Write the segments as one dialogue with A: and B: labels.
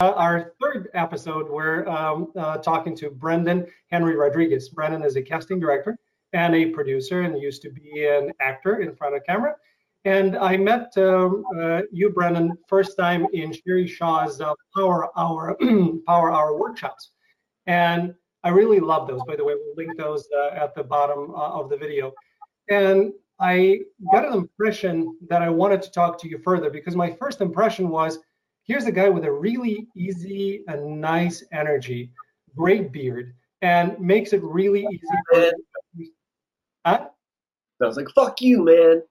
A: Uh, our third episode, we're um, uh, talking to Brendan Henry Rodriguez. Brendan is a casting director and a producer and used to be an actor in front of camera. And I met um, uh, you, Brendan, first time in Sherry Shaw's uh, Power Hour Power Hour workshops, and I really love those. By the way, we'll link those uh, at the bottom uh, of the video. And I got an impression that I wanted to talk to you further because my first impression was here's a guy with a really easy and nice energy, great beard, and makes it really easy. For,
B: huh? I was like, fuck you, man.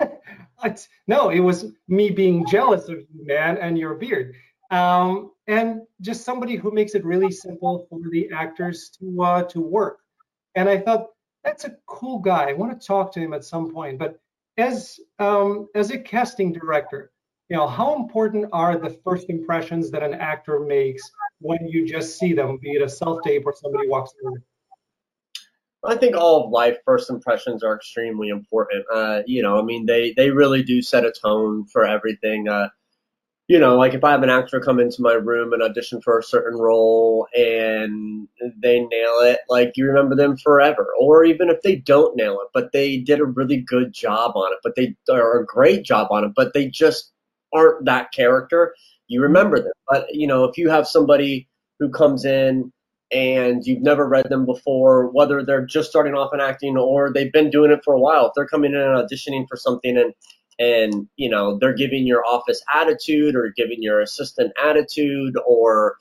A: no, it was me being jealous of you, man, and your beard. Um, and just somebody who makes it really simple for the actors to uh, to work. And I thought that's a cool guy. I want to talk to him at some point. But as um, as a casting director, you know, how important are the first impressions that an actor makes when you just see them, be it a self tape or somebody walks in?
B: I think all of life first impressions are extremely important. Uh, you know, I mean, they they really do set a tone for everything. Uh, you know, like if I have an actor come into my room and audition for a certain role and they nail it, like you remember them forever. Or even if they don't nail it, but they did a really good job on it, but they are a great job on it, but they just aren't that character, you remember them. But you know, if you have somebody who comes in and you've never read them before, whether they're just starting off in acting or they've been doing it for a while, if they're coming in and auditioning for something and and you know they're giving your office attitude or giving your assistant attitude or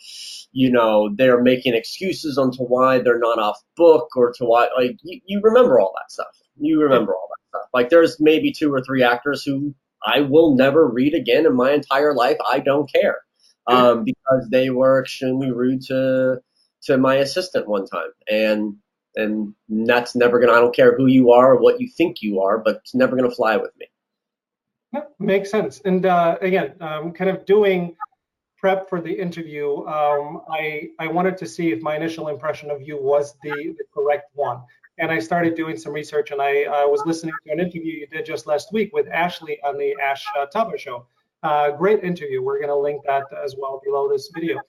B: you know they're making excuses on to why they're not off book or to why like you, you remember all that stuff you remember all that stuff like there's maybe two or three actors who i will never read again in my entire life i don't care um, because they were extremely rude to to my assistant one time, and and that's never gonna. I don't care who you are or what you think you are, but it's never gonna fly with me.
A: Yeah, makes sense. And uh, again, um, kind of doing prep for the interview, um, I I wanted to see if my initial impression of you was the, the correct one. And I started doing some research, and I uh, was listening to an interview you did just last week with Ashley on the Ash uh, Tubber Show. Uh, great interview. We're going to link that as well below this video.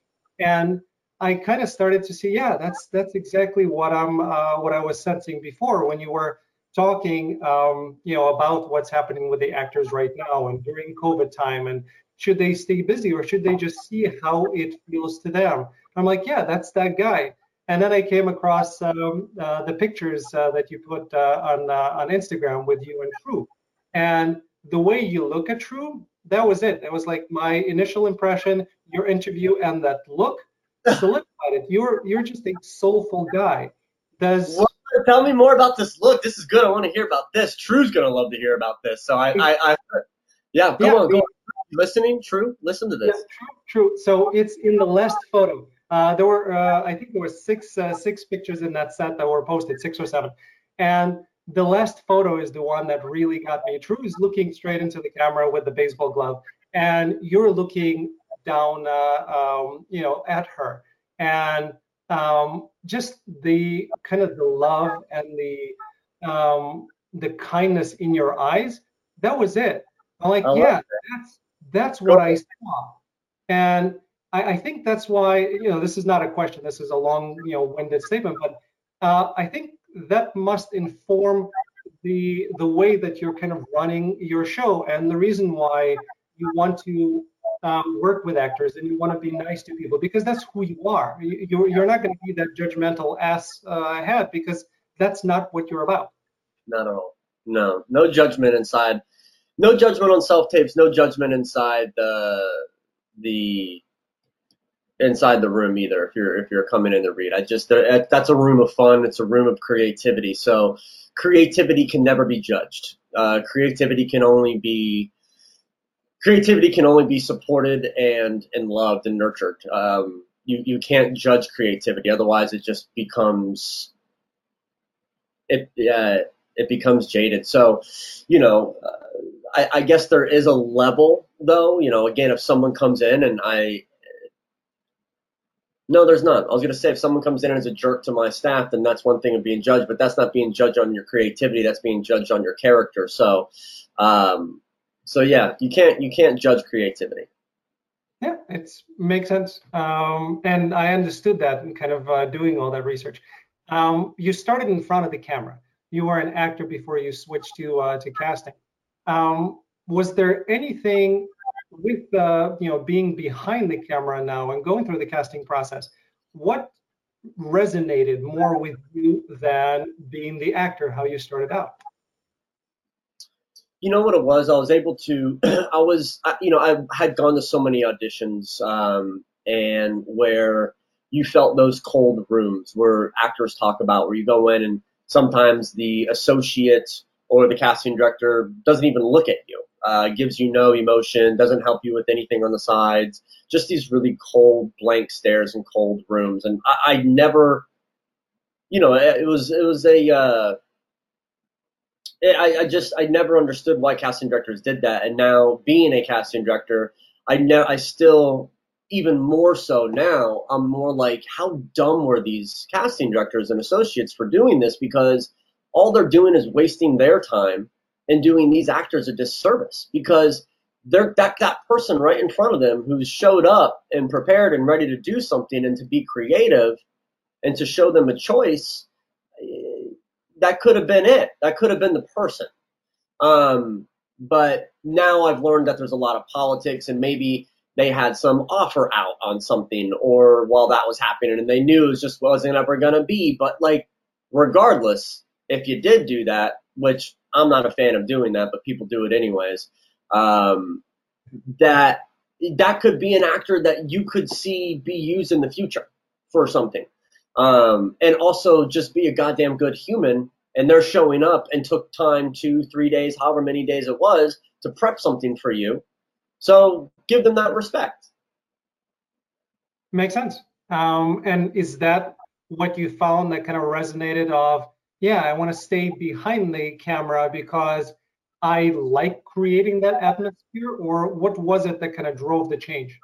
A: And I kind of started to see, yeah, that's that's exactly what I'm uh, what I was sensing before when you were talking, um, you know, about what's happening with the actors right now and during COVID time, and should they stay busy or should they just see how it feels to them? I'm like, yeah, that's that guy. And then I came across um, uh, the pictures uh, that you put uh, on uh, on Instagram with you and True, and the way you look at True, that was it. That was like my initial impression, your interview, and that look so look at it. You're you're just a soulful guy. Does
B: well, tell me more about this look? This is good. I want to hear about this. True's gonna love to hear about this. So I, I, I yeah, go yeah, on, go on. Listening, True. Listen to this.
A: Yeah, true, true. So it's in the last photo. Uh, there were, uh, I think there were six uh, six pictures in that set that were posted, six or seven, and the last photo is the one that really got me. True is looking straight into the camera with the baseball glove, and you're looking down, uh, um, you know, at her, and um, just the kind of the love and the um, the kindness in your eyes. That was it. I'm like, yeah, that's that's what I saw, and I, I, think that's why you know this is not a question. This is a long, you know, winded statement, but uh, I think that must inform the the way that you're kind of running your show and the reason why you want to um, work with actors and you want to be nice to people because that's who you are. You, you're not going to be that judgmental ass uh, head because that's not what you're about.
B: Not at all. No, no judgment inside. No judgment on self tapes. No judgment inside the the inside the room either. If you're if you're coming in to read, I just that's a room of fun. It's a room of creativity. So creativity can never be judged. Uh, creativity can only be creativity can only be supported and and loved and nurtured. Um, you you can't judge creativity, otherwise it just becomes it uh, it becomes jaded. So, you know, uh, I, I guess there is a level though. You know, again, if someone comes in and I no, there's not. I was gonna say if someone comes in as a jerk to my staff, then that's one thing of being judged, but that's not being judged on your creativity. That's being judged on your character. So, um, so yeah, you can't you can't judge creativity.
A: Yeah, it makes sense. Um, and I understood that and kind of uh, doing all that research. Um, you started in front of the camera. You were an actor before you switched to uh, to casting. Um, was there anything with uh, you know being behind the camera now and going through the casting process? What resonated more with you than being the actor? How you started out?
B: you know what it was? I was able to, I was, you know, I had gone to so many auditions, um, and where you felt those cold rooms where actors talk about, where you go in and sometimes the associate or the casting director doesn't even look at you, uh, gives you no emotion, doesn't help you with anything on the sides, just these really cold, blank stares and cold rooms. And I, I never, you know, it was, it was a, uh, I, I just I never understood why casting directors did that, and now being a casting director, I know I still even more so now. I'm more like, how dumb were these casting directors and associates for doing this? Because all they're doing is wasting their time and doing these actors a disservice because they're that that person right in front of them who's showed up and prepared and ready to do something and to be creative and to show them a choice that could have been it. That could have been the person. Um, but now I've learned that there's a lot of politics and maybe they had some offer out on something or while that was happening and they knew it was just wasn't ever going to be. But like, regardless, if you did do that, which I'm not a fan of doing that, but people do it anyways, um, that that could be an actor that you could see be used in the future for something um, and also just be a goddamn good human. And they're showing up and took time two, three days, however many days it was, to prep something for you. So give them that respect.
A: Makes sense. Um, and is that what you found that kind of resonated of, yeah, I want to stay behind the camera because I like creating that atmosphere, or what was it that kind of drove the change?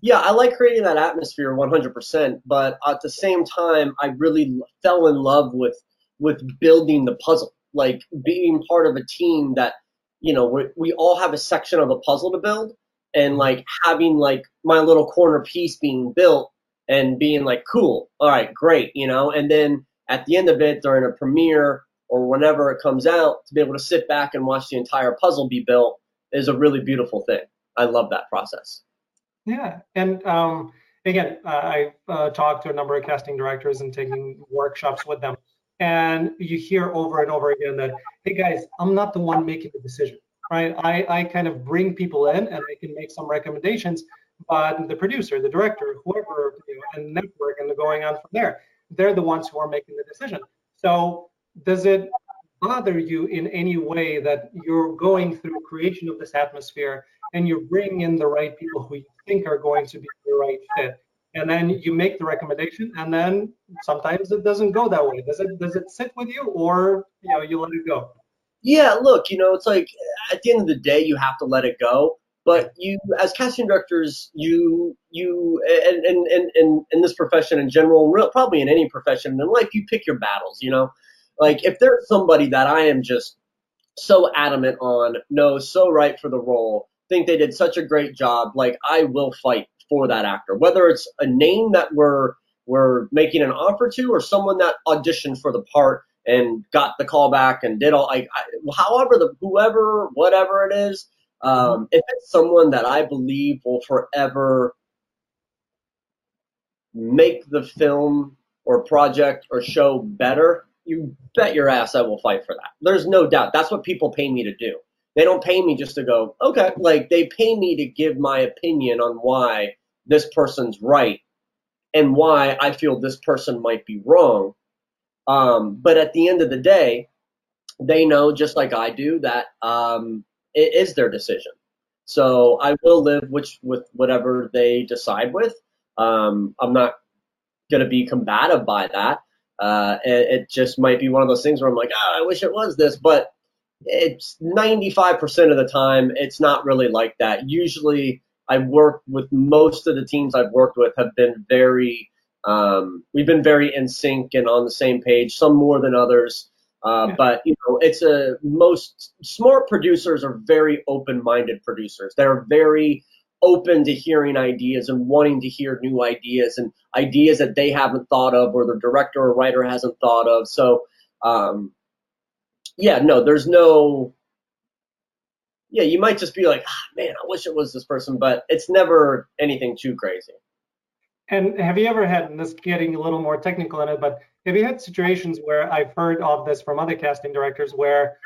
B: yeah, I like creating that atmosphere 100%, but at the same time, I really fell in love with with building the puzzle, like being part of a team that, you know, we, we all have a section of a puzzle to build, and mm-hmm. like having like my little corner piece being built and being like, cool, all right, great, you know, and then at the end of it during a premiere or whenever it comes out, to be able to sit back and watch the entire puzzle be built is a really beautiful thing. I love that process.
A: Yeah, and um, again, uh, I've uh, talked to a number of casting directors and taking workshops with them, and you hear over and over again that, hey guys, I'm not the one making the decision, right? I, I kind of bring people in and I can make some recommendations, but the producer, the director, whoever, you know, and network, and the going on from there, they're the ones who are making the decision. So does it bother you in any way that you're going through creation of this atmosphere and you're bringing in the right people who you think are going to be the right fit? And then you make the recommendation and then sometimes it doesn't go that way. Does it does it sit with you or you know you let it go?
B: Yeah look you know it's like at the end of the day you have to let it go but you as casting directors you you and and and, in this profession in general probably in any profession in life you pick your battles you know like if there's somebody that i am just so adamant on no so right for the role think they did such a great job. Like I will fight for that actor, whether it's a name that we're we're making an offer to, or someone that auditioned for the part and got the call back and did all. Like, I, however, the whoever, whatever it is, um, if it's someone that I believe will forever make the film or project or show better, you bet your ass I will fight for that. There's no doubt. That's what people pay me to do. They don't pay me just to go, okay, like they pay me to give my opinion on why this person's right and why I feel this person might be wrong. Um, but at the end of the day, they know just like I do that um, it is their decision. So I will live which with whatever they decide with. Um, I'm not going to be combative by that. Uh, it, it, just might be one of those things where I'm like, oh, I wish it was this, but it's 95% of the time it's not really like that usually i work with most of the teams i've worked with have been very um, we've been very in sync and on the same page some more than others uh, yeah. but you know it's a most smart producers are very open-minded producers they're very open to hearing ideas and wanting to hear new ideas and ideas that they haven't thought of or the director or writer hasn't thought of. So, um, yeah, no, there's no. Yeah, you might just be like, ah, man, I wish it was this person, but it's never anything too crazy.
A: And have you ever had, and this getting a little more technical in it, but have you had situations where I've heard of this from other casting directors where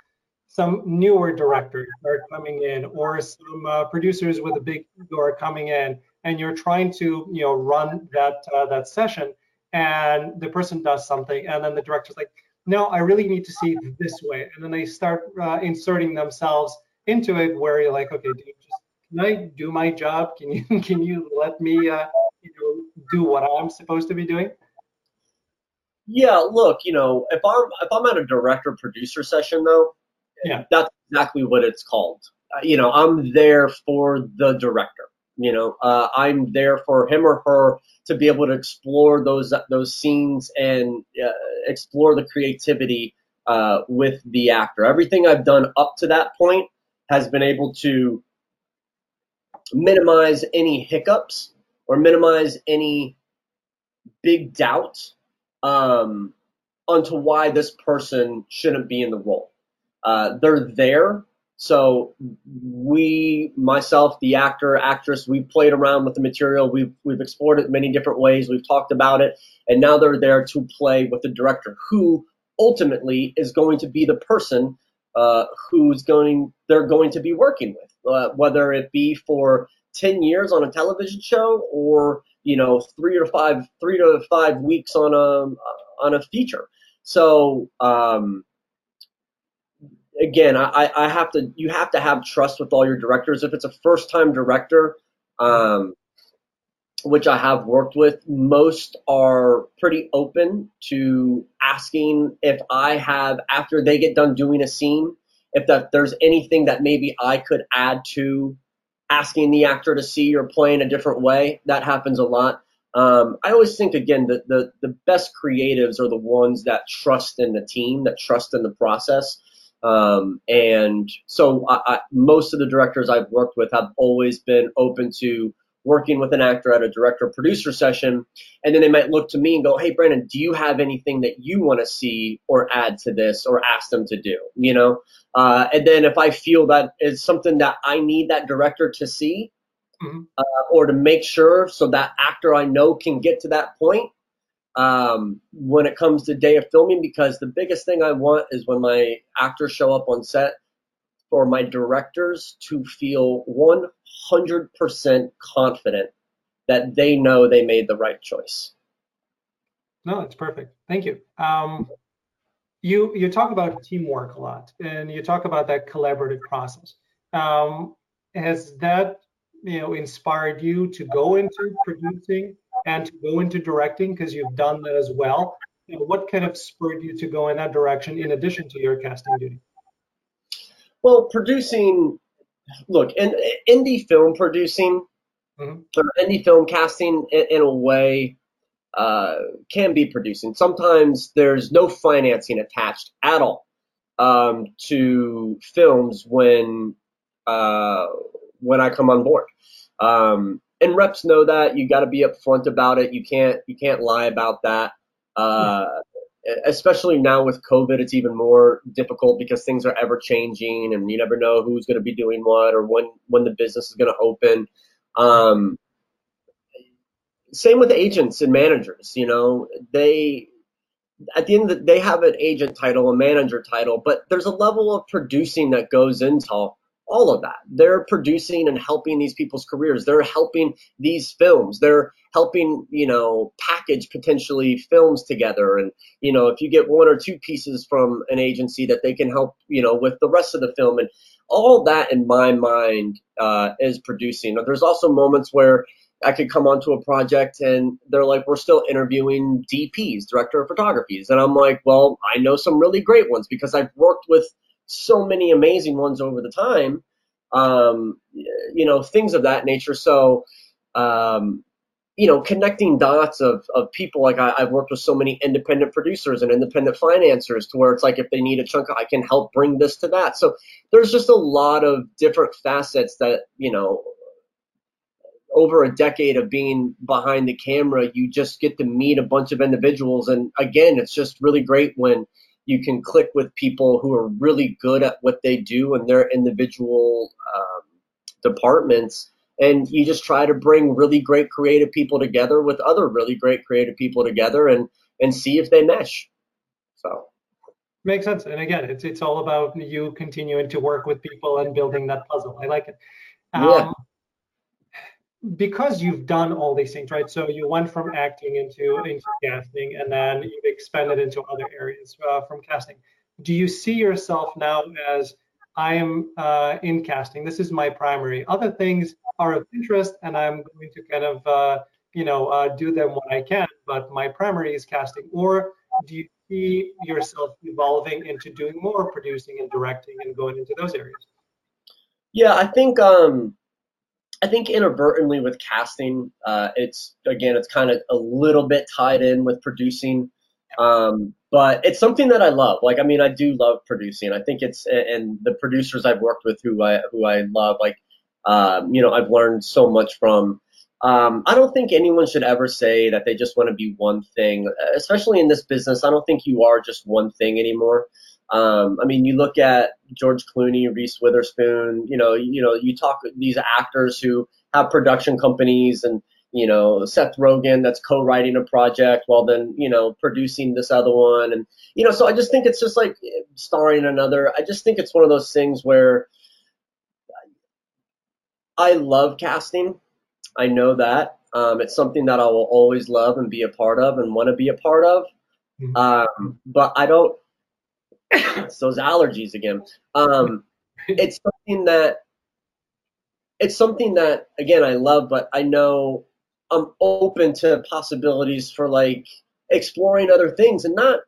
A: some newer directors are coming in or some uh, producers with a big ego are coming in and you're trying to you know run that uh, that session and the person does something and then the director's like no i really need to see it this way. And then they start uh, inserting themselves into it where you're like okay dude, just, can i do my job can you can you let me uh, you know do what i'm supposed to be doing
B: yeah look you know if i'm if i'm at a director producer session though
A: yeah.
B: That's exactly what it's called. Uh, you know, I'm there for the director. You know, uh, I'm there for him or her to be able to explore those those scenes and uh, explore the creativity uh, with the actor. Everything I've done up to that point has been able to minimize any hiccups or minimize any big doubt um, onto why this person shouldn't be in the role. Uh, they're there. So we, myself, the actor, actress, we've played around with the material. We've we've explored it many different ways. We've talked about it, and now they're there to play with the director, who ultimately is going to be the person uh, who's going they're going to be working with, uh, whether it be for ten years on a television show or you know three or five three to five weeks on a on a feature. So um, again, I, I have to you have to have trust with all your directors. If it's a first time director, um, which I have worked with, most are pretty open to asking if I have after they get done doing a scene, if that there's anything that maybe I could add to asking the actor to see or play in a different way. That happens a lot. Um, I always think again that the the best creatives are the ones that trust in the team, that trust in the process. Um, and so I, I, most of the directors I've worked with have always been open to working with an actor at a director producer session. And then they might look to me and go, Hey, Brandon, do you have anything that you want to see or add to this or ask them to do? You know? Uh, and then if I feel that is something that I need that director to see, mm-hmm. uh, or to make sure so that actor I know can get to that point, um, when it comes to day of filming because the biggest thing I want is when my actors show up on set for my directors to feel 100% confident that they know they made the right choice.
A: No, it's perfect. Thank you. Um, you you talk about teamwork a lot, and you talk about that collaborative process. Um, has that you know inspired you to go into producing and to go into directing because you've done that as well. What kind of spurred you to go in that direction in addition to your casting duty?
B: Well, producing, look, in indie film producing mm-hmm. or indie film casting in, in a way uh, can be producing. Sometimes there's no financing attached at all um, to films when uh, when I come on board. Um, and reps know that you got to be upfront about it. You can't you can't lie about that. Uh, especially now with COVID, it's even more difficult because things are ever changing, and you never know who's going to be doing what or when when the business is going to open. Um, same with agents and managers. You know, they at the end the, they have an agent title, a manager title, but there's a level of producing that goes into all of that. They're producing and helping these people's careers. They're helping these films. They're helping, you know, package potentially films together. And, you know, if you get one or two pieces from an agency that they can help, you know, with the rest of the film. And all that in my mind uh, is producing. There's also moments where I could come onto a project and they're like, we're still interviewing DPs, director of photographies. And I'm like, well, I know some really great ones because I've worked with so many amazing ones over the time, um, you know, things of that nature. So, um, you know, connecting dots of, of people like I, have worked with so many independent producers and independent financiers to where it's like if they need a chunk, I can help bring this to that. So there's just a lot of different facets that, you know, over a decade of being behind the camera, you just get to meet a bunch of individuals. And again, it's just really great when you can click with people who are really good at what they do in their individual um, departments. And you just try to bring really great creative people together with other really great creative people together and, and see if they mesh. So.
A: Makes sense. And again, it's it's all about you continuing to work with people and building that puzzle. I like it. Um, yeah because you've done all these things, right? So you went from acting into into casting, and then you've expanded into other areas uh, from casting. Do you see yourself now as I am uh, in casting? This is my primary. Other things are of interest, and I'm going to kind of uh, you know uh, do them when I can. But my primary is casting. Or do you see yourself evolving into doing more producing and directing and going into those areas?
B: Yeah, I think um, I think inadvertently with casting, uh, it's again, it's kind of a little bit tied in with producing, um, but it's something that I love. Like, I mean, I do love producing. I think it's and the producers I've worked with who I who I love, like, um, you know, I've learned so much from. Um, I don't think anyone should ever say that they just want to be one thing, especially in this business. I don't think you are just one thing anymore. Um, I mean, you look at George Clooney, Reese Witherspoon. You know, you know, you talk these actors who have production companies, and you know, Seth Rogen that's co-writing a project while then you know producing this other one, and you know, so I just think it's just like starring another. I just think it's one of those things where I love casting. I know that. Um, it's something that I will always love and be a part of and want to be a part of. Mm-hmm. Um, but I don't it's those allergies again. Um, it's something that it's something that again I love, but I know I'm open to possibilities for like exploring other things and not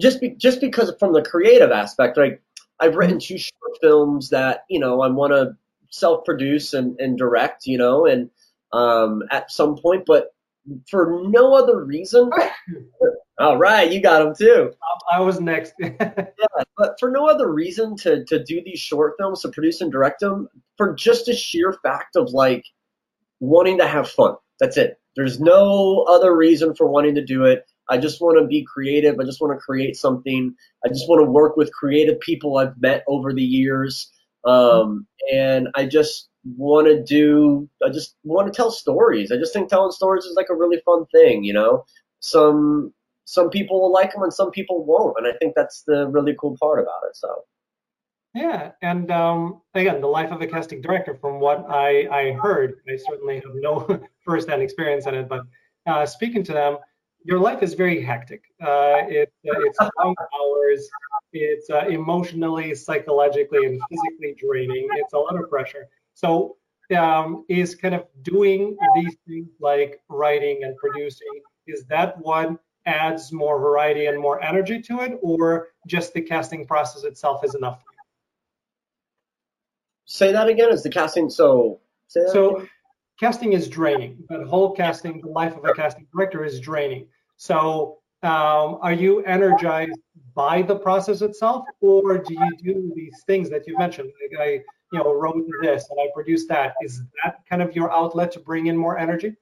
B: just be, just because from the creative aspect. Like I've written two short films that you know I want to self-produce and, and direct, you know, and um, at some point, but for no other reason All right, you got them too.
A: I was next.
B: yeah, but for no other reason to to do these short films, to produce and direct them, for just a sheer fact of like wanting to have fun. That's it. There's no other reason for wanting to do it. I just want to be creative. I just want to create something. I just want to work with creative people I've met over the years. Um, and I just want to do, I just want to tell stories. I just think telling stories is like a really fun thing, you know? Some some people will like them and some people won't. And I think that's the really cool part about it. So.
A: Yeah, and um, again, the life of a casting director, from what I, I heard, I certainly have no firsthand experience in it, but uh, speaking to them, your life is very hectic. Uh, it, it's long hours. It's uh, emotionally, psychologically, and physically draining. It's a lot of pressure. So, um, is kind of doing these things like writing and producing, is that what adds more variety and more energy to it, or just the casting process itself is enough? For you.
B: Say that again. Is the casting so?
A: so again? casting is draining. But whole casting, the life of a casting director is draining. So um, are you energized by the process itself, or do you do these things that you mentioned? Like I, you know, wrote this and I produced that. Is that kind of your outlet to bring in more energy?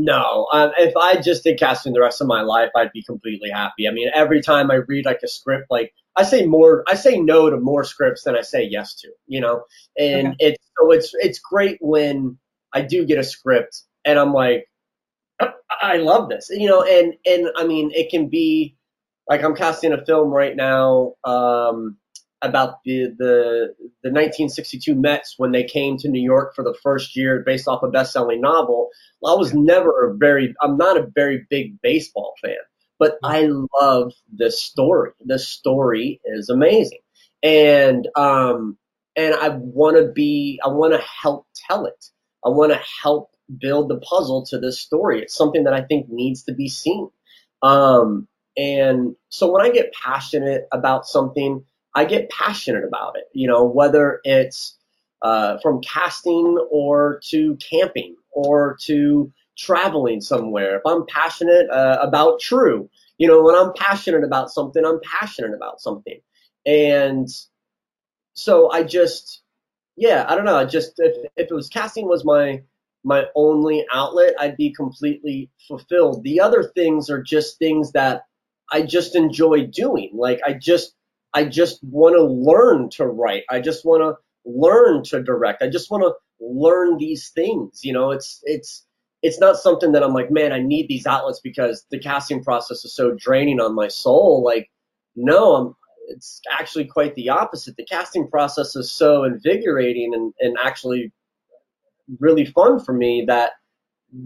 B: No, um, if I just did casting the rest of my life, I'd be completely happy. I mean, every time I read like a script, like I say more, I say no to more scripts than I say yes to, you know. And okay. it's so it's it's great when I do get a script and I'm like, I love this, you know. And and I mean, it can be like I'm casting a film right now. Um, about the, the the 1962 Mets when they came to New York for the first year based off a best-selling novel. I was never a very I'm not a very big baseball fan, but I love the story. The story is amazing. And um and I want to be I want to help tell it. I want to help build the puzzle to this story. It's something that I think needs to be seen. Um and so when I get passionate about something, I get passionate about it. You know, whether it's uh, from casting or to camping or to traveling somewhere. If I'm passionate uh, about true, you know, when I'm passionate about something, I'm passionate about something. And so I just, yeah, I don't know. I just, if, if it was casting was my, my only outlet, I'd be completely fulfilled. The other things are just things that I just enjoy doing. Like I just I just want to learn to write. I just want to learn to direct. I just want to learn these things. You know, it's it's it's not something that I'm like, man, I need these outlets because the casting process is so draining on my soul. Like, no, I'm it's actually quite the opposite. The casting process is so invigorating and, and actually really fun for me that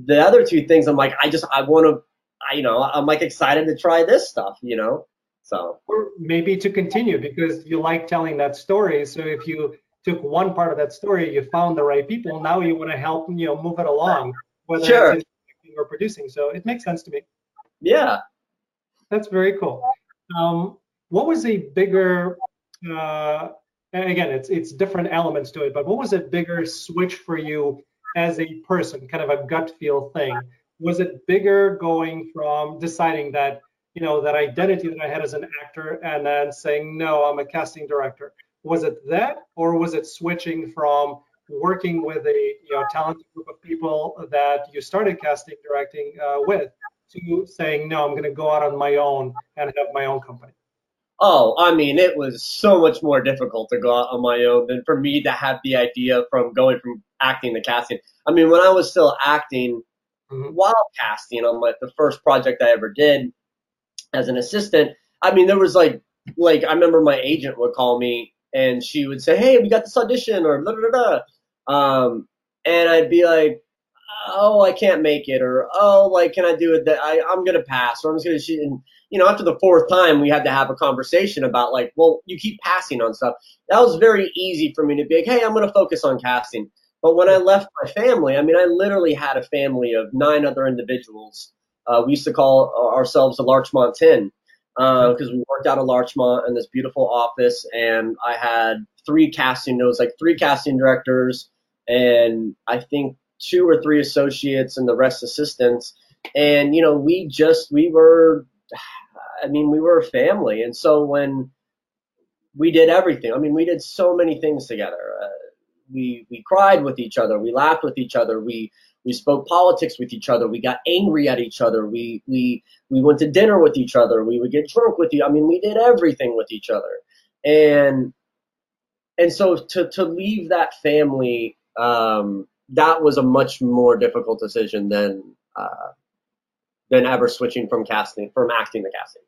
B: the other two things I'm like, I just I want to I you know, I'm like excited to try this stuff, you know. So
A: or maybe to continue because you like telling that story. So if you took one part of that story, you found the right people, now you want to help, you know, move it along, whether
B: sure.
A: it's or producing. So it makes sense to me.
B: Yeah.
A: That's very cool. Um, what was a bigger uh, again it's it's different elements to it but what was a bigger switch for you as a person kind of a gut feel thing was it bigger going from deciding that you know that identity that i had as an actor and then saying no i'm a casting director was it that or was it switching from working with a you know talented group of people that you started casting directing uh, with to saying no i'm going to go out on my own and have my own company
B: Oh, I mean, it was so much more difficult to go out on my own than for me to have the idea from going from acting to casting. I mean, when I was still acting mm-hmm. while casting on my the first project I ever did as an assistant, I mean, there was like like I remember my agent would call me and she would say, "Hey, we got this audition," or da da da. Um, and I'd be like, "Oh, I can't make it," or "Oh, like, can I do it? That I I'm gonna pass," or I'm just gonna. She, and you know, after the fourth time, we had to have a conversation about like, well, you keep passing on stuff. That was very easy for me to be like, hey, I'm to focus on casting. But when I left my family, I mean, I literally had a family of nine other individuals. Uh, we used to call ourselves the Larchmont 10 because uh, we worked out of Larchmont in this beautiful office, and I had three casting. It was like three casting directors, and I think two or three associates, and the rest assistants. And you know, we just we were I mean, we were a family, and so when we did everything, I mean, we did so many things together. Uh, we we cried with each other, we laughed with each other, we we spoke politics with each other, we got angry at each other, we we we went to dinner with each other, we would get drunk with you. I mean, we did everything with each other, and and so to to leave that family, um, that was a much more difficult decision than. Uh, than ever switching from casting from acting to casting.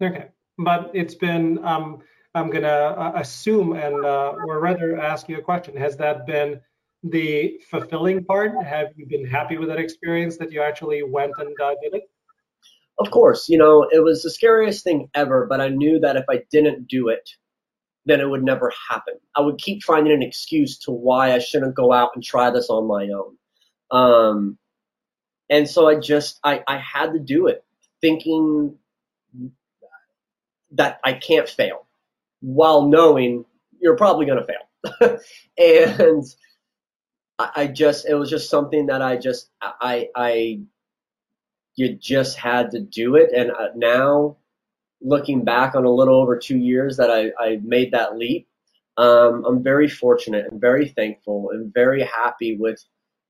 A: Okay, but it's been um, I'm gonna uh, assume and uh, or rather ask you a question. Has that been the fulfilling part? Have you been happy with that experience that you actually went and uh, did it?
B: Of course, you know it was the scariest thing ever, but I knew that if I didn't do it, then it would never happen. I would keep finding an excuse to why I shouldn't go out and try this on my own. Um, and so I just I, I had to do it, thinking that I can't fail while knowing you're probably going to fail. and I just, it was just something that I just, I, I, you just had to do it. And uh, now looking back on a little over two years that I, I made that leap, um, I'm very fortunate and very thankful and very happy with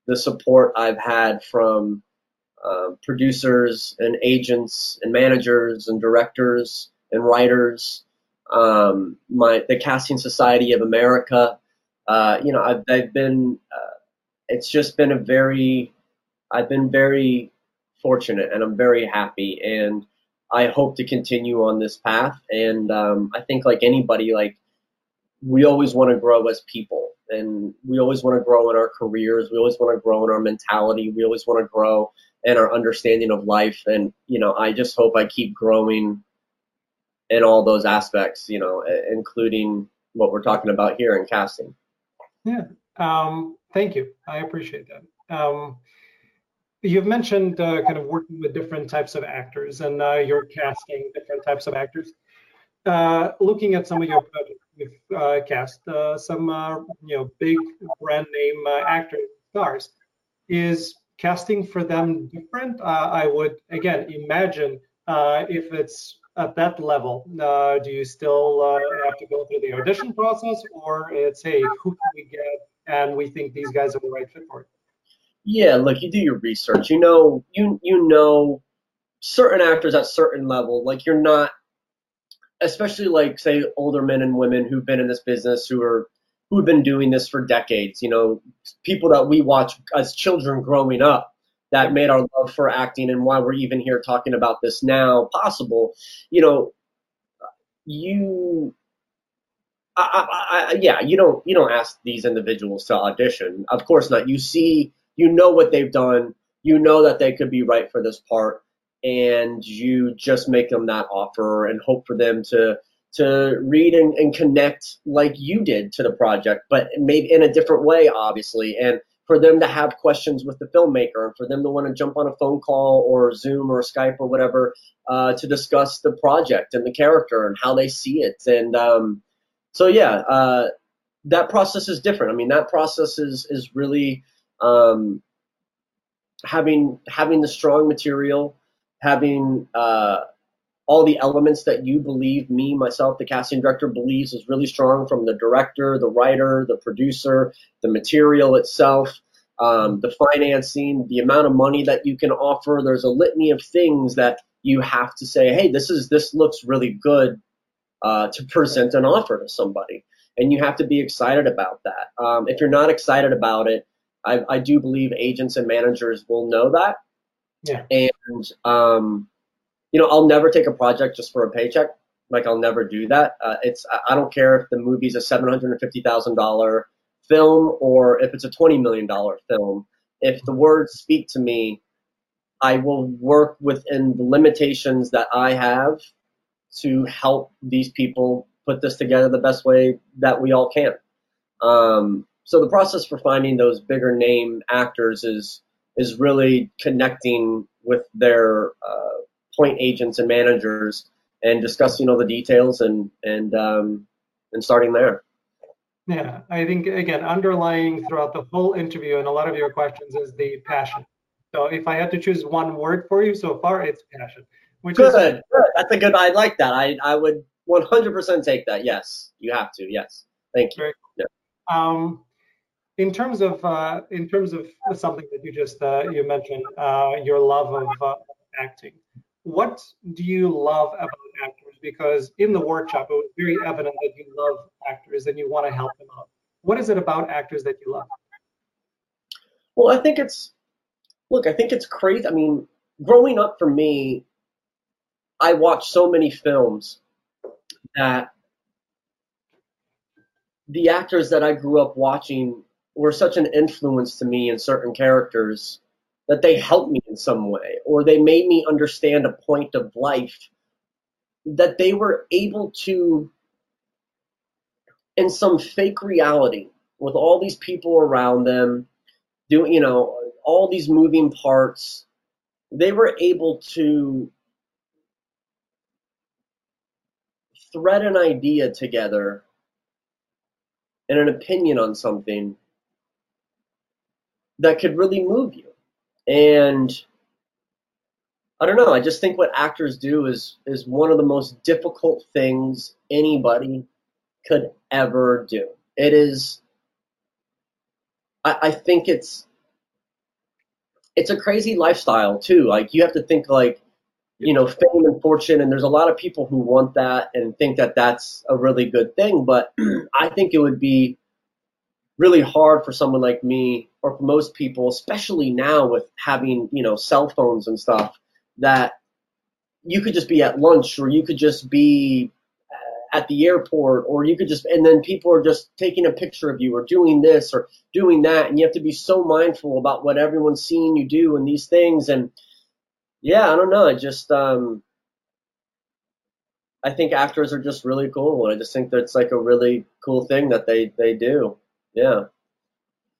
B: the support I've had from uh, producers and agents and managers and directors and writers, um, my the Casting Society of America. Uh, you know, I've, I've been. Uh, it's just been a very. I've been very fortunate, and I'm very happy, and I hope to continue on this path. And um, I think, like anybody, like we always want to grow as people, and we always want to grow in our careers. We always want to grow in our mentality. We always want to grow in our understanding of life. And you know, I just hope I keep growing in all those aspects, you know, including what we're talking about here in casting.
A: Yeah. Um, thank you. I appreciate that. Um, you've mentioned uh, kind of working with different types of actors and uh, you're casting different types of actors. Uh, looking at some of your projects, you've uh, cast uh, some, uh, you know, big brand name actors, stars. Is casting for them different? I would, again, imagine if it's at that level, do you still have to go through the audition process, or it's hey, who can we get, and we think these guys are the right fit for it?
B: Yeah, look, you do your research. You know, you you know certain actors at certain level. Like you're not, especially like say older men and women who've been in this business who are who've been doing this for decades. You know, people that we watch as children growing up that made our love for acting and why we're even here talking about this now possible. You know, you I, I, I, yeah, you don't you don't ask these individuals to audition. Of course not. You see, you know what they've done. You know that they could be right for this part, and you just make them that offer and hope for them to to read and, and connect like you did to the project, but maybe in a different way, obviously, and for them to have questions with the filmmaker and for them to want to jump on a phone call or Zoom or Skype or whatever uh, to discuss the project and the character and how they see it. And um, so, yeah, uh, that process is different. I mean, that process is is really um, having having the strong material, having uh, all the elements that you believe, me, myself, the casting director believes is really strong from the director, the writer, the producer, the material itself, um, the financing, the amount of money that you can offer. There's a litany of things that you have to say, hey, this is this looks really good uh, to present an offer to somebody, and you have to be excited about that. Um, if you're not excited about it, I, I do believe agents and managers will know that.
A: Yeah.
B: And um, you know, I'll never take a project just for a paycheck. Like I'll never do that. Uh, it's I don't care if the movie's a seven hundred and fifty thousand dollar film or if it's a twenty million dollar film. If the words speak to me, I will work within the limitations that I have to help these people put this together the best way that we all can. Um, so the process for finding those bigger name actors is is really connecting with their uh, point agents and managers and discussing all the details and and um, and starting there.
A: Yeah, I think again underlying throughout the whole interview and a lot of your questions is the passion. So if I had to choose one word for you so far, it's passion.
B: Which good, is, good. That's a good. I like that. I I would 100% take that. Yes, you have to. Yes, thank you. Yeah.
A: Um, in terms of uh, in terms of something that you just uh, you mentioned, uh, your love of uh, acting what do you love about actors? Because in the workshop, it was very evident that you love actors and you want to help them out. What is it about actors that you love?
B: Well, I think it's, look, I think it's crazy. I mean, growing up for me, I watched so many films that the actors that I grew up watching were such an influence to me in certain characters that they helped me in some way or they made me understand a point of life that they were able to in some fake reality with all these people around them doing you know all these moving parts they were able to thread an idea together and an opinion on something that could really move you and I don't know. I just think what actors do is is one of the most difficult things anybody could ever do. It is. I, I think it's it's a crazy lifestyle too. Like you have to think like you know fame and fortune, and there's a lot of people who want that and think that that's a really good thing. But I think it would be really hard for someone like me or for most people, especially now with having, you know, cell phones and stuff, that you could just be at lunch or you could just be at the airport or you could just and then people are just taking a picture of you or doing this or doing that and you have to be so mindful about what everyone's seeing you do and these things and yeah i don't know i just um i think actors are just really cool i just think that's like a really cool thing that they they do yeah.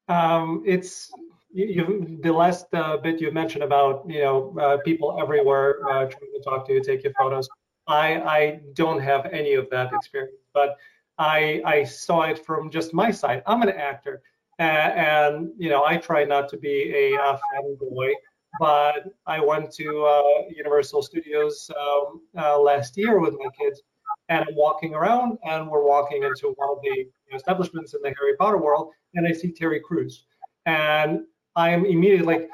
A: Um, it's you, the last uh, bit you mentioned about you know uh, people everywhere uh, trying to talk to you, take your photos. I I don't have any of that experience, but I I saw it from just my side. I'm an actor, and, and you know I try not to be a, a fanboy, but I went to uh, Universal Studios um, uh, last year with my kids, and I'm walking around, and we're walking into one of the establishments in the Harry Potter world, and I see Terry Crews, and I'm immediately like,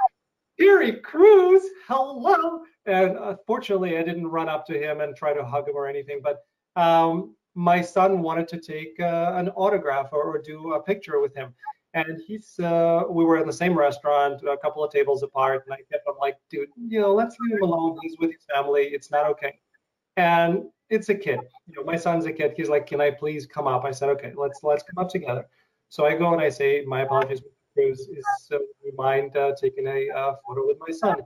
A: Terry Crews, hello. And unfortunately, I didn't run up to him and try to hug him or anything. But um, my son wanted to take uh, an autograph or, or, do a picture with him. And he's, uh, we were in the same restaurant, a couple of tables apart. And I kept him like, dude, you know, let's leave him alone. He's with his family. It's not okay. And it's a kid. You know, my son's a kid. He's like, can I please come up? I said, okay, let's let's come up together. So I go and I say, my apologies. Is uh, mind uh, taking a uh, photo with my son?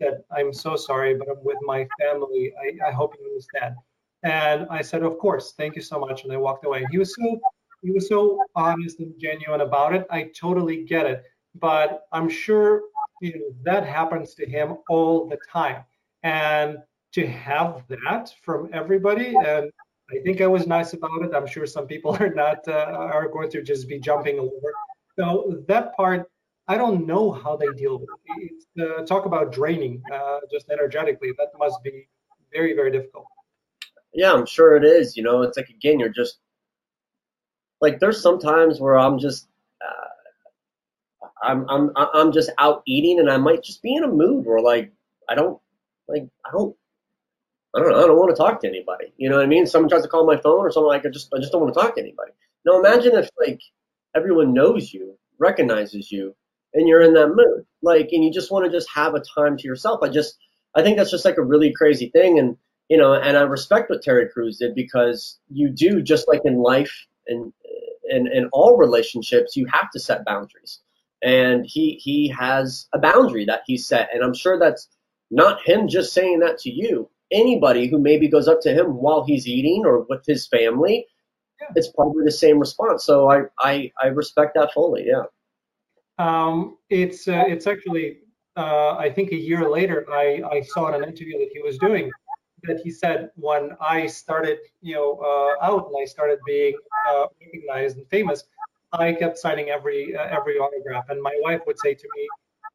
A: Said, I'm so sorry, but I'm with my family. I, I hope you understand. And I said, of course, thank you so much. And I walked away. He was so he was so honest and genuine about it. I totally get it, but I'm sure you know that happens to him all the time. And to have that from everybody and I think I was nice about it. I'm sure some people are not uh, are going to just be jumping over. So that part, I don't know how they deal with it. Uh, talk about draining, uh, just energetically. That must be very very difficult.
B: Yeah, I'm sure it is. You know, it's like again, you're just like there's some times where I'm just uh, I'm I'm I'm just out eating and I might just be in a mood where like I don't like I don't I don't know, I don't want to talk to anybody. You know what I mean? Someone tries to call my phone or something like I just I just don't want to talk to anybody. Now imagine if like everyone knows you, recognizes you, and you're in that mood. Like and you just want to just have a time to yourself. I just I think that's just like a really crazy thing and you know, and I respect what Terry Crews did because you do just like in life and in, in all relationships, you have to set boundaries. And he he has a boundary that he set, and I'm sure that's not him just saying that to you anybody who maybe goes up to him while he's eating or with his family, yeah. it's probably the same response. So I, I, I respect that fully. Yeah.
A: Um, it's uh, it's actually uh, I think a year later I, I saw in an interview that he was doing that he said when I started you know uh, out and I started being uh, recognized and famous, I kept signing every uh, every autograph and my wife would say to me,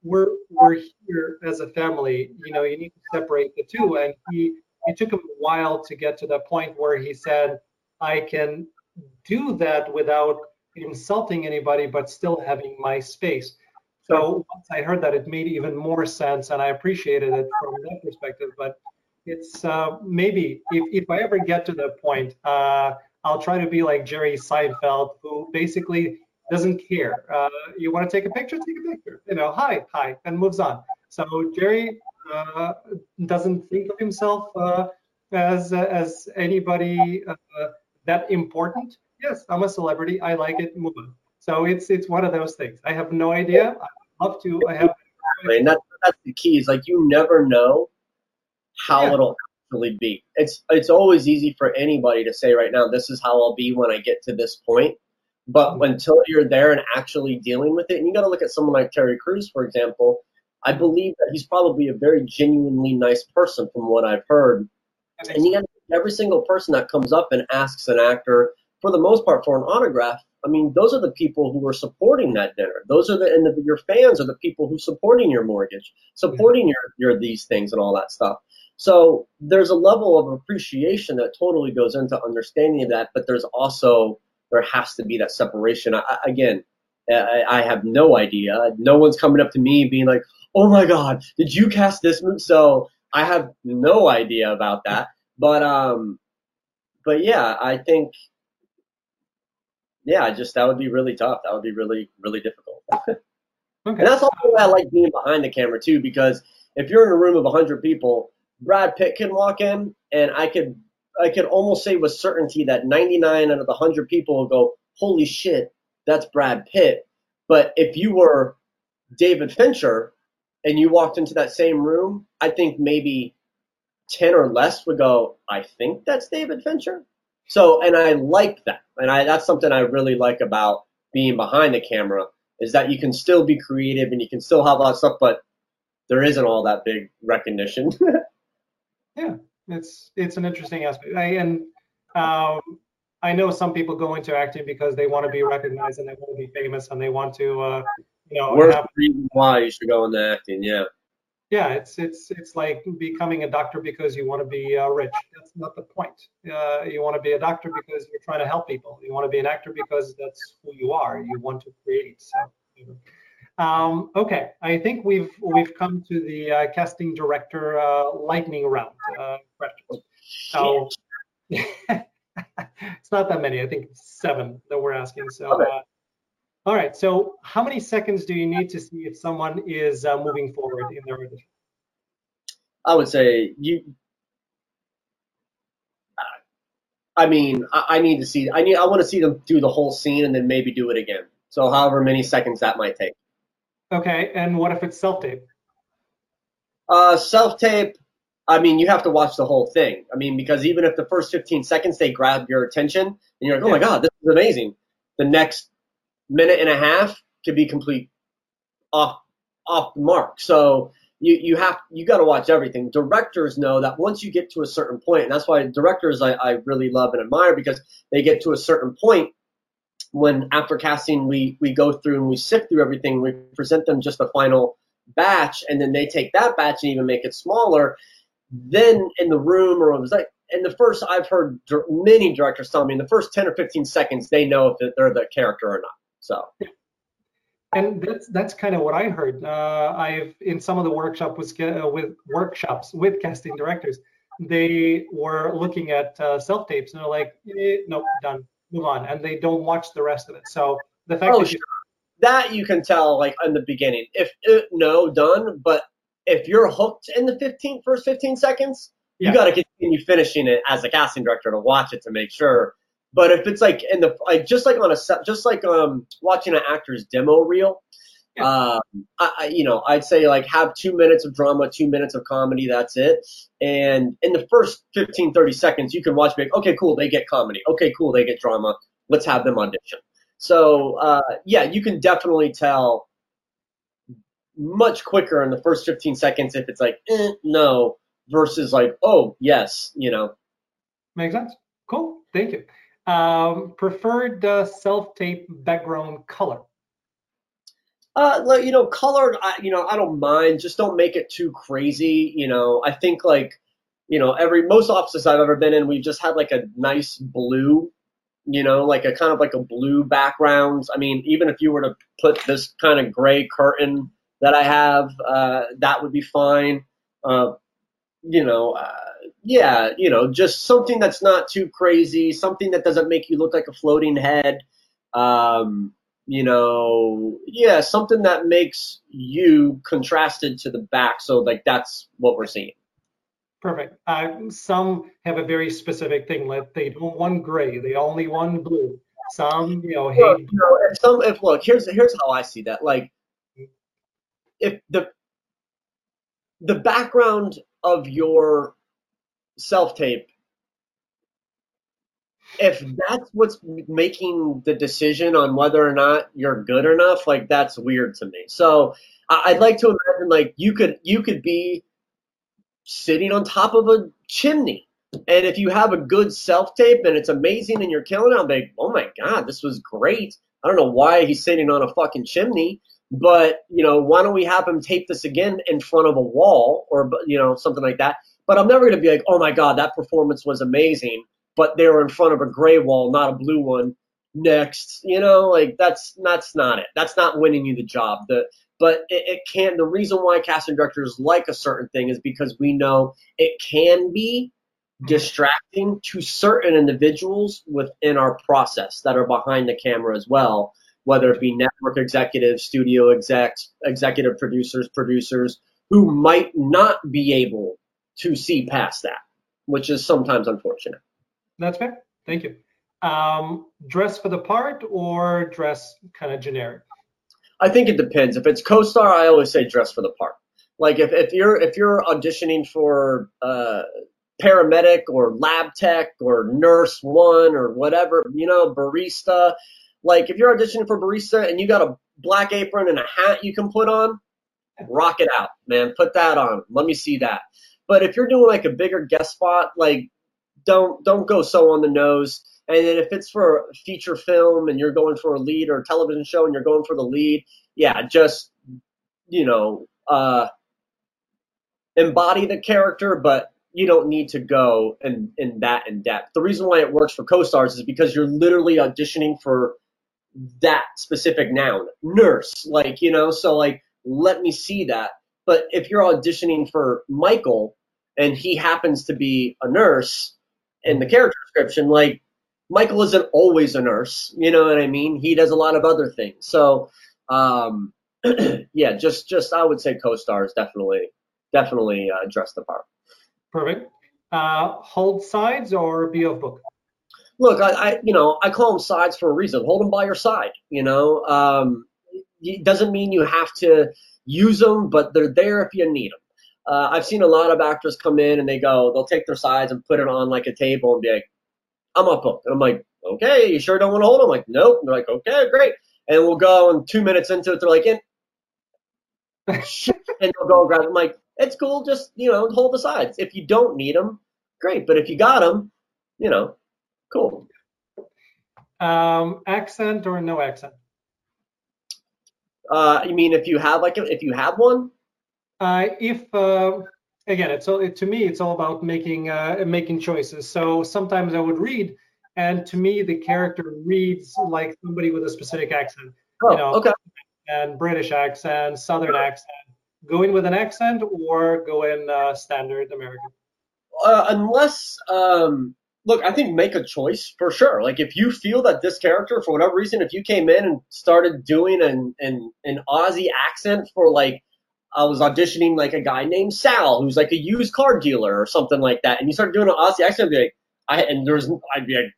A: we're we're here as a family. You know, you need to separate the two. And he it took him a while to get to the point where he said, I can do that without insulting anybody, but still having my space. So once I heard that, it made even more sense, and I appreciated it from that perspective. But it's uh, maybe if, if I ever get to that point, uh, I'll try to be like Jerry Seinfeld, who basically doesn't care. Uh, you want to take a picture? Take a picture. You know, hi, hi, and moves on. So Jerry uh, doesn't think of himself uh, as as anybody uh, that important. Yes, I'm a celebrity. I like it. Move on. So it's it's one of those things. I have no idea. I love to. I have.
B: That's that's the key. Is like you never know how yeah. it'll actually be. It's it's always easy for anybody to say right now. This is how I'll be when I get to this point but until you're there and actually dealing with it, and you got to look at someone like Terry Crews, for example. I believe that he's probably a very genuinely nice person from what I've heard. And yet, every single person that comes up and asks an actor, for the most part, for an autograph, I mean, those are the people who are supporting that dinner. Those are the and the, your fans are the people who supporting your mortgage, supporting your your these things and all that stuff. So there's a level of appreciation that totally goes into understanding that, but there's also there has to be that separation. I, again, I, I, have no idea. No one's coming up to me being like, "Oh my God, did you cast this movie?" So I have no idea about that. But um, but yeah, I think, yeah, just that would be really tough. That would be really really difficult. okay. And that's also why I like being behind the camera too, because if you're in a room of 100 people, Brad Pitt can walk in and I could I could almost say with certainty that 99 out of the 100 people will go, holy shit, that's Brad Pitt. But if you were David Fincher and you walked into that same room, I think maybe 10 or less would go, I think that's David Fincher. So, and I like that. And I, that's something I really like about being behind the camera is that you can still be creative and you can still have a lot of stuff, but there isn't all that big recognition.
A: yeah it's it's an interesting aspect. I, and um, I know some people go into acting because they want to be recognized and they want to be famous and they want to, uh, you know.
B: Where's have, the reason why you should go into acting? Yeah.
A: Yeah, it's it's it's like becoming a doctor because you want to be uh, rich. That's not the point. Uh, you want to be a doctor because you're trying to help people. You want to be an actor because that's who you are. You want to create. So. Um, okay, I think we've we've come to the uh, casting director uh, lightning round uh, questions. So it's not that many. I think seven that we're asking. So, uh, all right. So, how many seconds do you need to see if someone is uh, moving forward in their audition?
B: I would say you. I mean, I, I need to see. I need. I want to see them do the whole scene and then maybe do it again. So, however many seconds that might take.
A: Okay. And what if it's self tape?
B: Uh, self tape. I mean, you have to watch the whole thing. I mean, because even if the first 15 seconds they grab your attention and you're like, oh my God, this is amazing. The next minute and a half could be complete off, off the mark. So you, you have, you got to watch everything. Directors know that once you get to a certain point, and that's why directors I, I really love and admire because they get to a certain point when after casting we, we go through and we sift through everything, we present them just the final batch and then they take that batch and even make it smaller. Then in the room or it was like in the first i've heard many directors tell me in the first 10 or 15 seconds they know if they're the character or not so.
A: And that's that's kind of what i heard. Uh, i've in some of the workshop was uh, with workshops with casting directors they were looking at uh, self tapes and they're like eh, nope done move on and they don't watch the rest of it so the fact
B: oh,
A: that
B: sure. you, that you can tell like in the beginning if it, no done but if you're hooked in the 15 first 15 seconds, yeah. you got to continue finishing it as a casting director to watch it to make sure. But if it's like in the like just like on a just like um watching an actor's demo reel, yeah. um, I, you know, I'd say like have two minutes of drama, two minutes of comedy. That's it. And in the first 15, 30 seconds, you can watch. Like, okay, cool, they get comedy. Okay, cool, they get drama. Let's have them audition. So uh, yeah, you can definitely tell much quicker in the first 15 seconds if it's like, eh, no, versus like, oh, yes, you know.
A: Makes sense. Cool. Thank you. Um, preferred uh, self tape background color?
B: Uh, you know, color, I, you know, I don't mind. Just don't make it too crazy. You know, I think like, you know, every, most offices I've ever been in, we've just had like a nice blue, you know, like a kind of like a blue background. I mean, even if you were to put this kind of gray curtain that I have, uh, that would be fine. Uh, you know, uh, yeah, you know, just something that's not too crazy, something that doesn't make you look like a floating head. Um, you know, yeah, something that makes you contrasted to the back. So, like, that's what we're seeing.
A: Perfect. Uh, some have a very specific thing, like they don't want gray, they only want blue. Some, you know, hate. Well, you
B: know, if some, if look, here's here's how I see that. Like, if the the background of your self tape if that's what's making the decision on whether or not you're good enough like that's weird to me. So i'd like to imagine like you could you could be sitting on top of a chimney and if you have a good self tape and it's amazing and you're killing it be like, oh my god this was great. I don't know why he's sitting on a fucking chimney but you know why don't we have him tape this again in front of a wall or you know something like that? But i'm never to be like oh my god that performance was amazing but they were in front of a gray wall not a blue one next you know like that's that's not it that's not winning you the job the but it, it can the reason why casting directors like a certain thing is because we know it can be distracting to certain individuals within our process that are behind the camera as well whether it be network executives, studio execs, executive producers, producers who might not be able to see past that, which is sometimes unfortunate.
A: That's fair. Thank you. Um, dress for the part or dress kind of generic?
B: I think it depends. If it's co-star, I always say dress for the part. Like if, if you're if you're auditioning for uh, paramedic or lab tech or nurse one or whatever, you know, barista, like if you're auditioning for barista and you got a black apron and a hat you can put on, rock it out, man. Put that on. Let me see that. But if you're doing like a bigger guest spot, like don't don't go so on the nose. And then if it's for a feature film and you're going for a lead or a television show and you're going for the lead, yeah, just you know, uh, embody the character, but you don't need to go in, in that in depth. The reason why it works for co-stars is because you're literally auditioning for that specific noun, nurse, like, you know, so like, let me see that. But if you're auditioning for Michael and he happens to be a nurse in the character description, like, Michael isn't always a nurse, you know what I mean? He does a lot of other things. So, um, yeah, just, just, I would say co-stars definitely, definitely uh, dress the part.
A: Perfect. Uh, hold sides or be of book?
B: look, I, I, you know, I call them sides for a reason. Hold them by your side. You know, um, it doesn't mean you have to use them, but they're there if you need them. Uh, I've seen a lot of actors come in and they go, they'll take their sides and put it on like a table and be like, I'm up booked. And I'm like, okay, you sure don't want to hold them? I'm like, nope. And they're like, okay, great. And we'll go and two minutes into it, they're like, in. and they'll go grab them. I'm like, it's cool. Just, you know, hold the sides. If you don't need them, great. But if you got them, you know, Cool.
A: Um, accent or no accent?
B: Uh, you mean if you have like if you have one?
A: Uh, if uh, again, it's all it, to me, it's all about making uh, making choices. So sometimes I would read, and to me, the character reads like somebody with a specific accent.
B: Oh, you know, okay.
A: And British accent, Southern accent. Go in with an accent or go in uh, standard American.
B: Uh, unless um, look, I think make a choice for sure. Like if you feel that this character, for whatever reason, if you came in and started doing an an, an Aussie accent for like I was auditioning like a guy named Sal, who's like a used car dealer or something like that, and you started doing an Aussie accent, be like, I and there's I'd be like,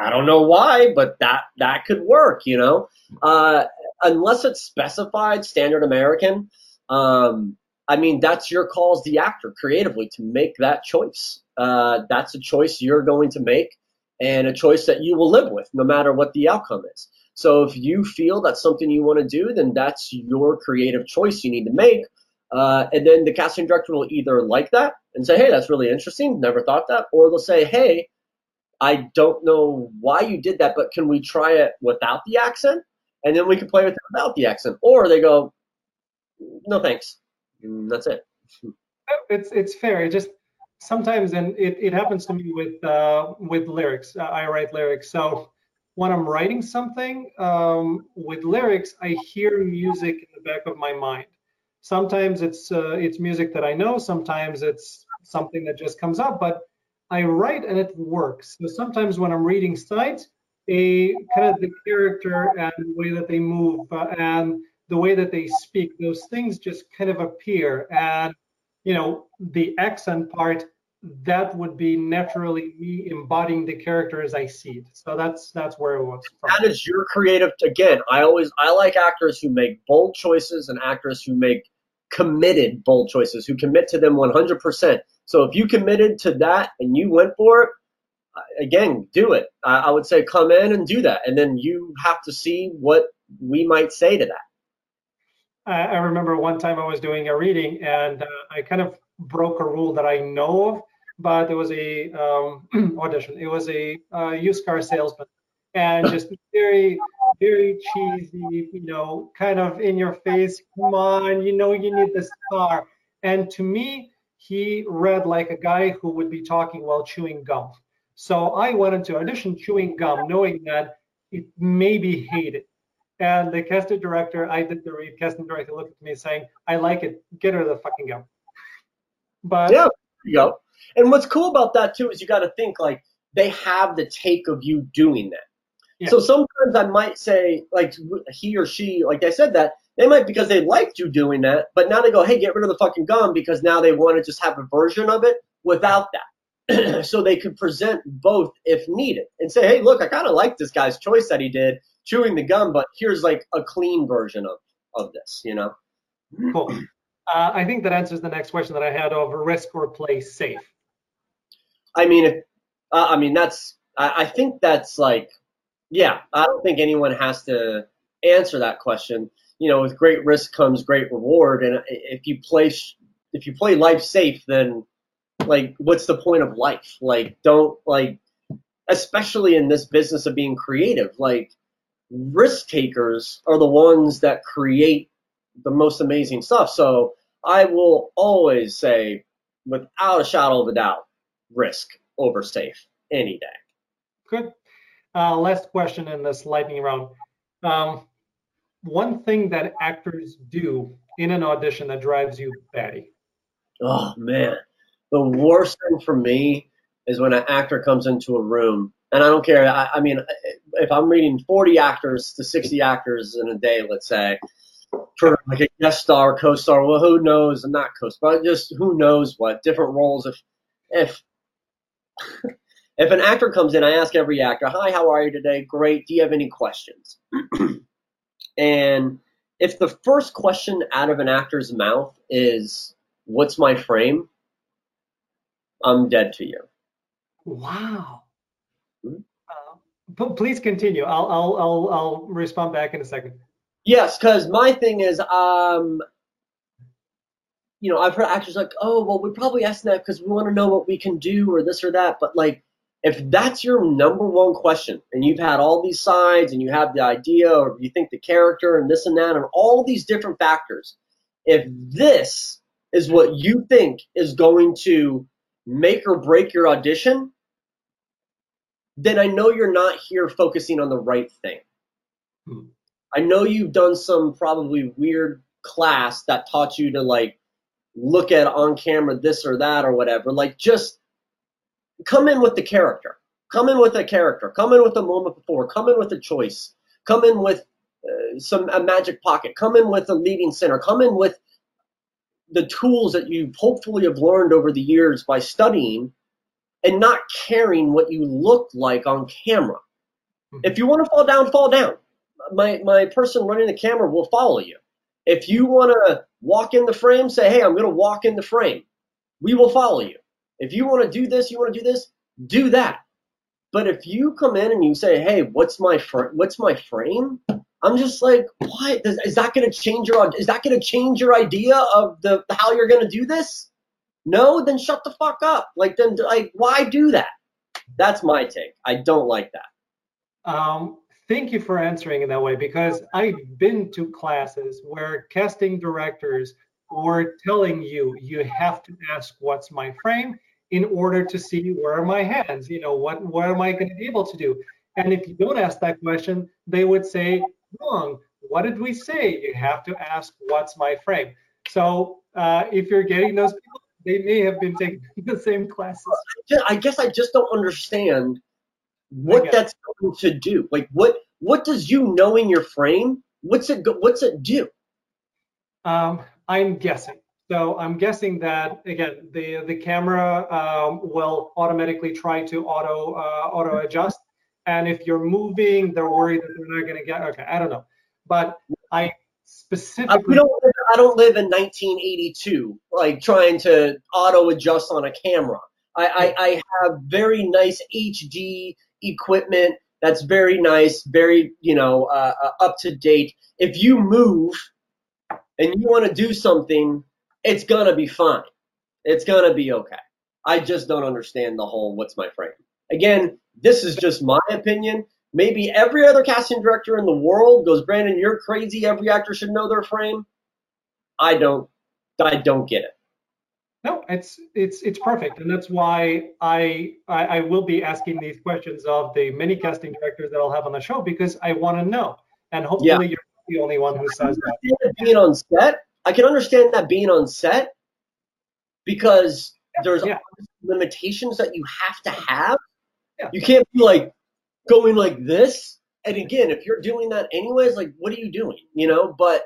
B: I don't know why, but that that could work, you know. Uh, unless it's specified standard American, um, I mean that's your call as the actor creatively to make that choice uh, that's a choice you're going to make and a choice that you will live with no matter what the outcome is. So if you feel that's something you want to do, then that's your creative choice you need to make. Uh, and then the casting director will either like that and say, hey, that's really interesting, never thought that, or they'll say, hey, I don't know why you did that, but can we try it without the accent? And then we can play with it without the accent. Or they go, no thanks. And that's it.
A: It's it's fair. It just sometimes, and it, it happens to me with uh, with lyrics. Uh, I write lyrics, so when I'm writing something um, with lyrics, I hear music in the back of my mind. Sometimes it's uh, it's music that I know. Sometimes it's something that just comes up, but I write and it works. So sometimes when I'm reading sides, a kind of the character and the way that they move uh, and the way that they speak, those things just kind of appear and you know, the accent part, that would be naturally me embodying the character as I see it. So that's that's where it was.
B: From. That is your creative. Again, I always I like actors who make bold choices and actors who make committed bold choices, who commit to them 100%. So if you committed to that and you went for it, again, do it. I, I would say come in and do that, and then you have to see what we might say to that.
A: I remember one time I was doing a reading and uh, I kind of broke a rule that I know of, but it was a um, audition. It was a uh, used car salesman, and just very, very cheesy, you know, kind of in your face. Come on, you know, you need this car. And to me, he read like a guy who would be talking while chewing gum. So I went into audition chewing gum, knowing that it may be hated. And the casting director, I did the read, casting director looked at me saying, I like it, get her the fucking gum.
B: But yeah, go. And what's cool about that too is you got to think like they have the take of you doing that. Yeah. So sometimes I might say like he or she, like I said that they might because they liked you doing that, but now they go, hey, get rid of the fucking gum because now they want to just have a version of it without that. so they could present both if needed and say, hey, look, I kind of like this guy's choice that he did chewing the gum, but here's like a clean version of of this, you know.
A: Cool. Uh, I think that answers the next question that I had of risk or play safe.
B: I mean, if, uh, I mean that's I, I think that's like, yeah, I don't think anyone has to answer that question. You know, with great risk comes great reward, and if you play if you play life safe, then like, what's the point of life? Like, don't like, especially in this business of being creative, like risk takers are the ones that create the most amazing stuff. So I will always say, without a shadow of a doubt, risk over safe any day.
A: Good. Uh, last question in this lightning round. Um, one thing that actors do in an audition that drives you batty.
B: Oh man, the worst thing for me is when an actor comes into a room, and I don't care. I, I mean, if I'm reading 40 actors to 60 actors in a day, let's say, for like a guest star, co-star, well, who knows? Not co-star, but just who knows what different roles. If if if an actor comes in, I ask every actor, "Hi, how are you today? Great. Do you have any questions?" and if the first question out of an actor's mouth is, "What's my frame?" I'm dead to you.
A: Wow. Mm-hmm. Uh, please continue. I'll, I'll I'll I'll respond back in a second.
B: Yes, because my thing is, um, you know, I've heard actors like, oh, well, we probably ask that because we want to know what we can do or this or that. But like, if that's your number one question, and you've had all these sides, and you have the idea, or you think the character, and this and that, and all these different factors, if this is what you think is going to make or break your audition, then I know you're not here focusing on the right thing. Hmm. I know you've done some probably weird class that taught you to like look at on camera this or that or whatever. Like just come in with the character. Come in with a character. Come in with a moment before. Come in with a choice. Come in with uh, some a magic pocket. Come in with a leading center. Come in with the tools that you hopefully have learned over the years by studying and not caring what you look like on camera. Mm-hmm. If you want to fall down, fall down my my person running the camera will follow you. If you want to walk in the frame, say, "Hey, I'm going to walk in the frame." We will follow you. If you want to do this, you want to do this, do that. But if you come in and you say, "Hey, what's my fr- what's my frame?" I'm just like, what? Is, is that going to change your is that going to change your idea of the how you're going to do this? No, then shut the fuck up. Like then like why do that? That's my take. I don't like that.
A: Um, thank you for answering in that way because I've been to classes where casting directors were telling you you have to ask what's my frame in order to see where are my hands you know what what am i going to be able to do? And if you don't ask that question they would say wrong. What did we say? You have to ask what's my frame. So uh, if you're getting those people they may have been taking the same classes.
B: I guess i just don't understand what that's going to do. Like what what does you knowing your frame? What's it what's it do?
A: Um, I'm guessing. So I'm guessing that again the the camera um, will automatically try to auto uh, auto adjust, and if you're moving, they're worried that they're not going to get. Okay, I don't know, but I specifically.
B: I don't, I don't live in 1982, like trying to auto adjust on a camera. I, I, I have very nice HD equipment that's very nice, very you know uh, uh up to date. If you move and you want to do something, it's gonna be fine. It's gonna be okay. I just don't understand the whole what's my frame. Again, this is just my opinion. Maybe every other casting director in the world goes, Brandon, you're crazy. Every actor should know their frame. I don't. I don't get it.
A: No, it's it's it's perfect, and that's why I, I, I will be asking these questions of the many casting directors that I'll have on the show because I want to know, and hopefully yeah. you're the only one who says that.
B: Being on set, I can understand that being on set because there's yeah. limitations that you have to have. Yeah. You can't be like going like this. And again, if you're doing that anyways, like what are you doing? You know, but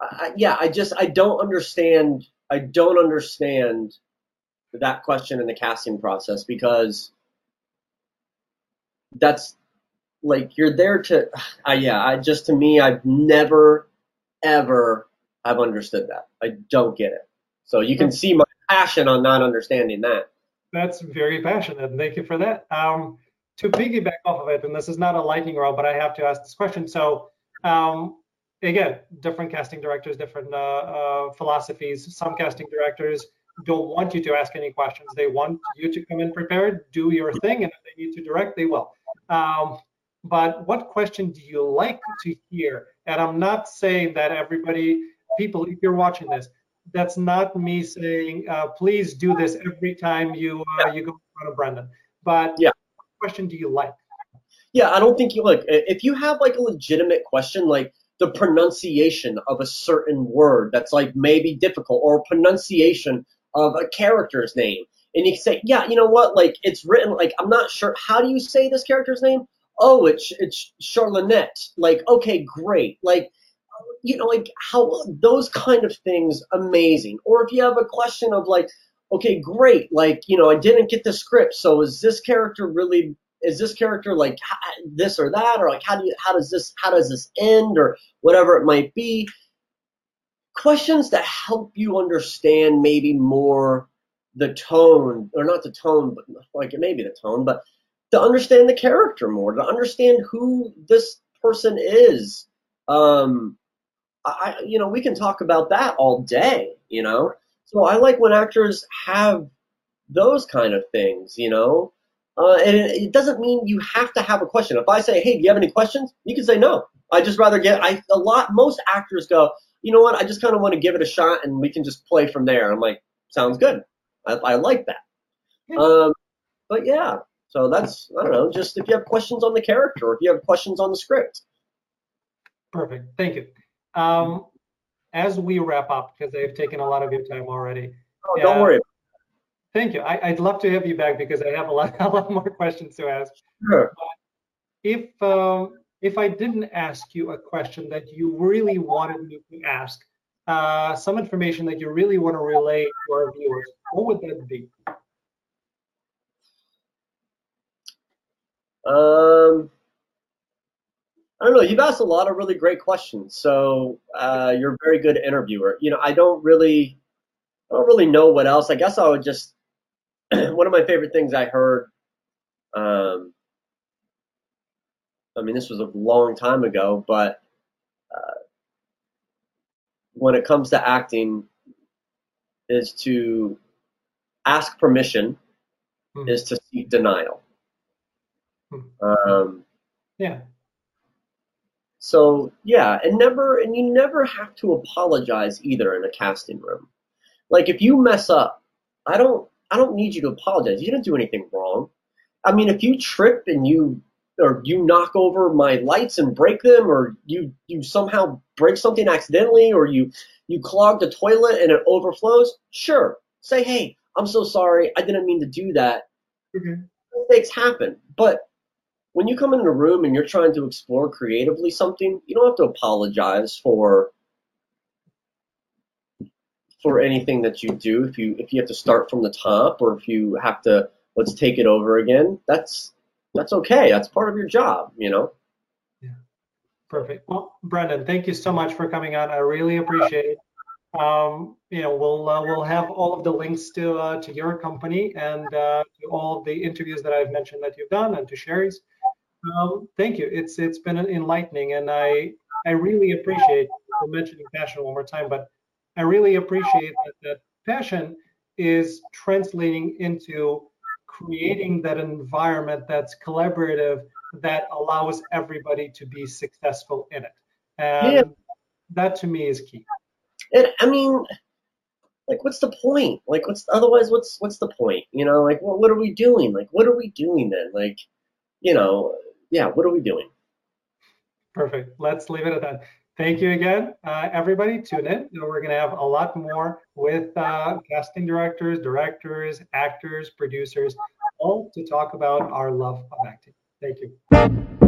B: I, yeah, I just I don't understand I don't understand that question in the casting process because that's like you're there to uh, yeah i just to me i've never ever i've understood that. I don't get it. So you can see my passion on not understanding that.
A: That's very passionate thank you for that. Um, to piggyback off of it and this is not a lightning round but i have to ask this question. So um, again, different casting directors, different uh, uh, philosophies. Some casting directors don't want you to ask any questions. They want you to come in prepared, do your thing, and if they need to direct, they will. Um, but what question do you like to hear? And I'm not saying that everybody, people, if you're watching this, that's not me saying, uh, please do this every time you uh, you go in front of Brendan. But
B: yeah.
A: what question do you like?
B: yeah, I don't think you like if you have like a legitimate question, like the pronunciation of a certain word that's like maybe difficult, or pronunciation of a character's name, and you can say, yeah, you know what, like it's written like I'm not sure how do you say this character's name? Oh, it's it's Charlotte. Like, okay, great. Like you know, like how those kind of things amazing. Or if you have a question of like, okay, great, like you know, I didn't get the script, so is this character really? Is this character like this or that, or like how do you how does this how does this end, or whatever it might be? Questions that help you understand maybe more the tone, or not the tone, but like maybe the tone, but to understand the character more, to understand who this person is. Um, I, you know, we can talk about that all day, you know. So I like when actors have those kind of things, you know. Uh, and it, it, doesn't mean you have to have a question. If I say, "Hey, do you have any questions?" You can say no. I just rather get. I a lot. Most actors go, you know what? I just kind of want to give it a shot, and we can just play from there. I'm like, sounds good. I, I like that. Um, but yeah, so that's I don't know. Just if you have questions on the character, or if you have questions on the script.
A: Perfect. Thank you. Um, as we wrap up, because I've taken a lot of your time already.
B: Oh, don't uh, worry.
A: Thank you. I, would love to have you back because I have a lot, a lot more questions to ask.
B: Sure.
A: if um, if I didn't ask you a question that you really wanted me to ask, uh, some information that you really want to relay to our viewers, what would that be?
B: Um, I don't know. You've asked a lot of really great questions, so uh, you're a very good interviewer. You know, I don't really, I don't really know what else. I guess I would just. one of my favorite things I heard. Um, I mean, this was a long time ago, but uh, when it comes to acting, is to ask permission, mm-hmm. is to seek denial. Mm-hmm. Um,
A: yeah
B: so yeah, and never and you never have to apologize either in a casting room. Like if you mess up, I don't I don't need you to apologize. You didn't do anything wrong. I mean, if you trip and you or you knock over my lights and break them, or you you somehow break something accidentally, or you you clog the toilet and it overflows, sure, say hey, I'm so sorry, I didn't mean to do that. Mm-hmm. Mistakes happen, but when you come in a room and you're trying to explore creatively something, you don't have to apologize for for anything that you do. If you if you have to start from the top or if you have to let's take it over again, that's that's okay. That's part of your job, you know.
A: Yeah. Perfect. Well, Brendan, thank you so much for coming on. I really appreciate it. Um, you know, we'll uh, we'll have all of the links to uh, to your company and uh, to all the interviews that I've mentioned that you've done and to Sherry's. Um, thank you. It's it's been enlightening, and I I really appreciate mentioning passion one more time, but I really appreciate that that passion is translating into creating that environment that's collaborative that allows everybody to be successful in it. And yeah. that to me is key.
B: And I mean, like, what's the point? Like, what's otherwise? What's what's the point? You know, like, what what are we doing? Like, what are we doing then? Like, you know, yeah, what are we doing?
A: Perfect. Let's leave it at that. Thank you again, uh, everybody. Tune in. We're going to have a lot more with uh, casting directors, directors, actors, producers, all to talk about our love of acting. Thank you.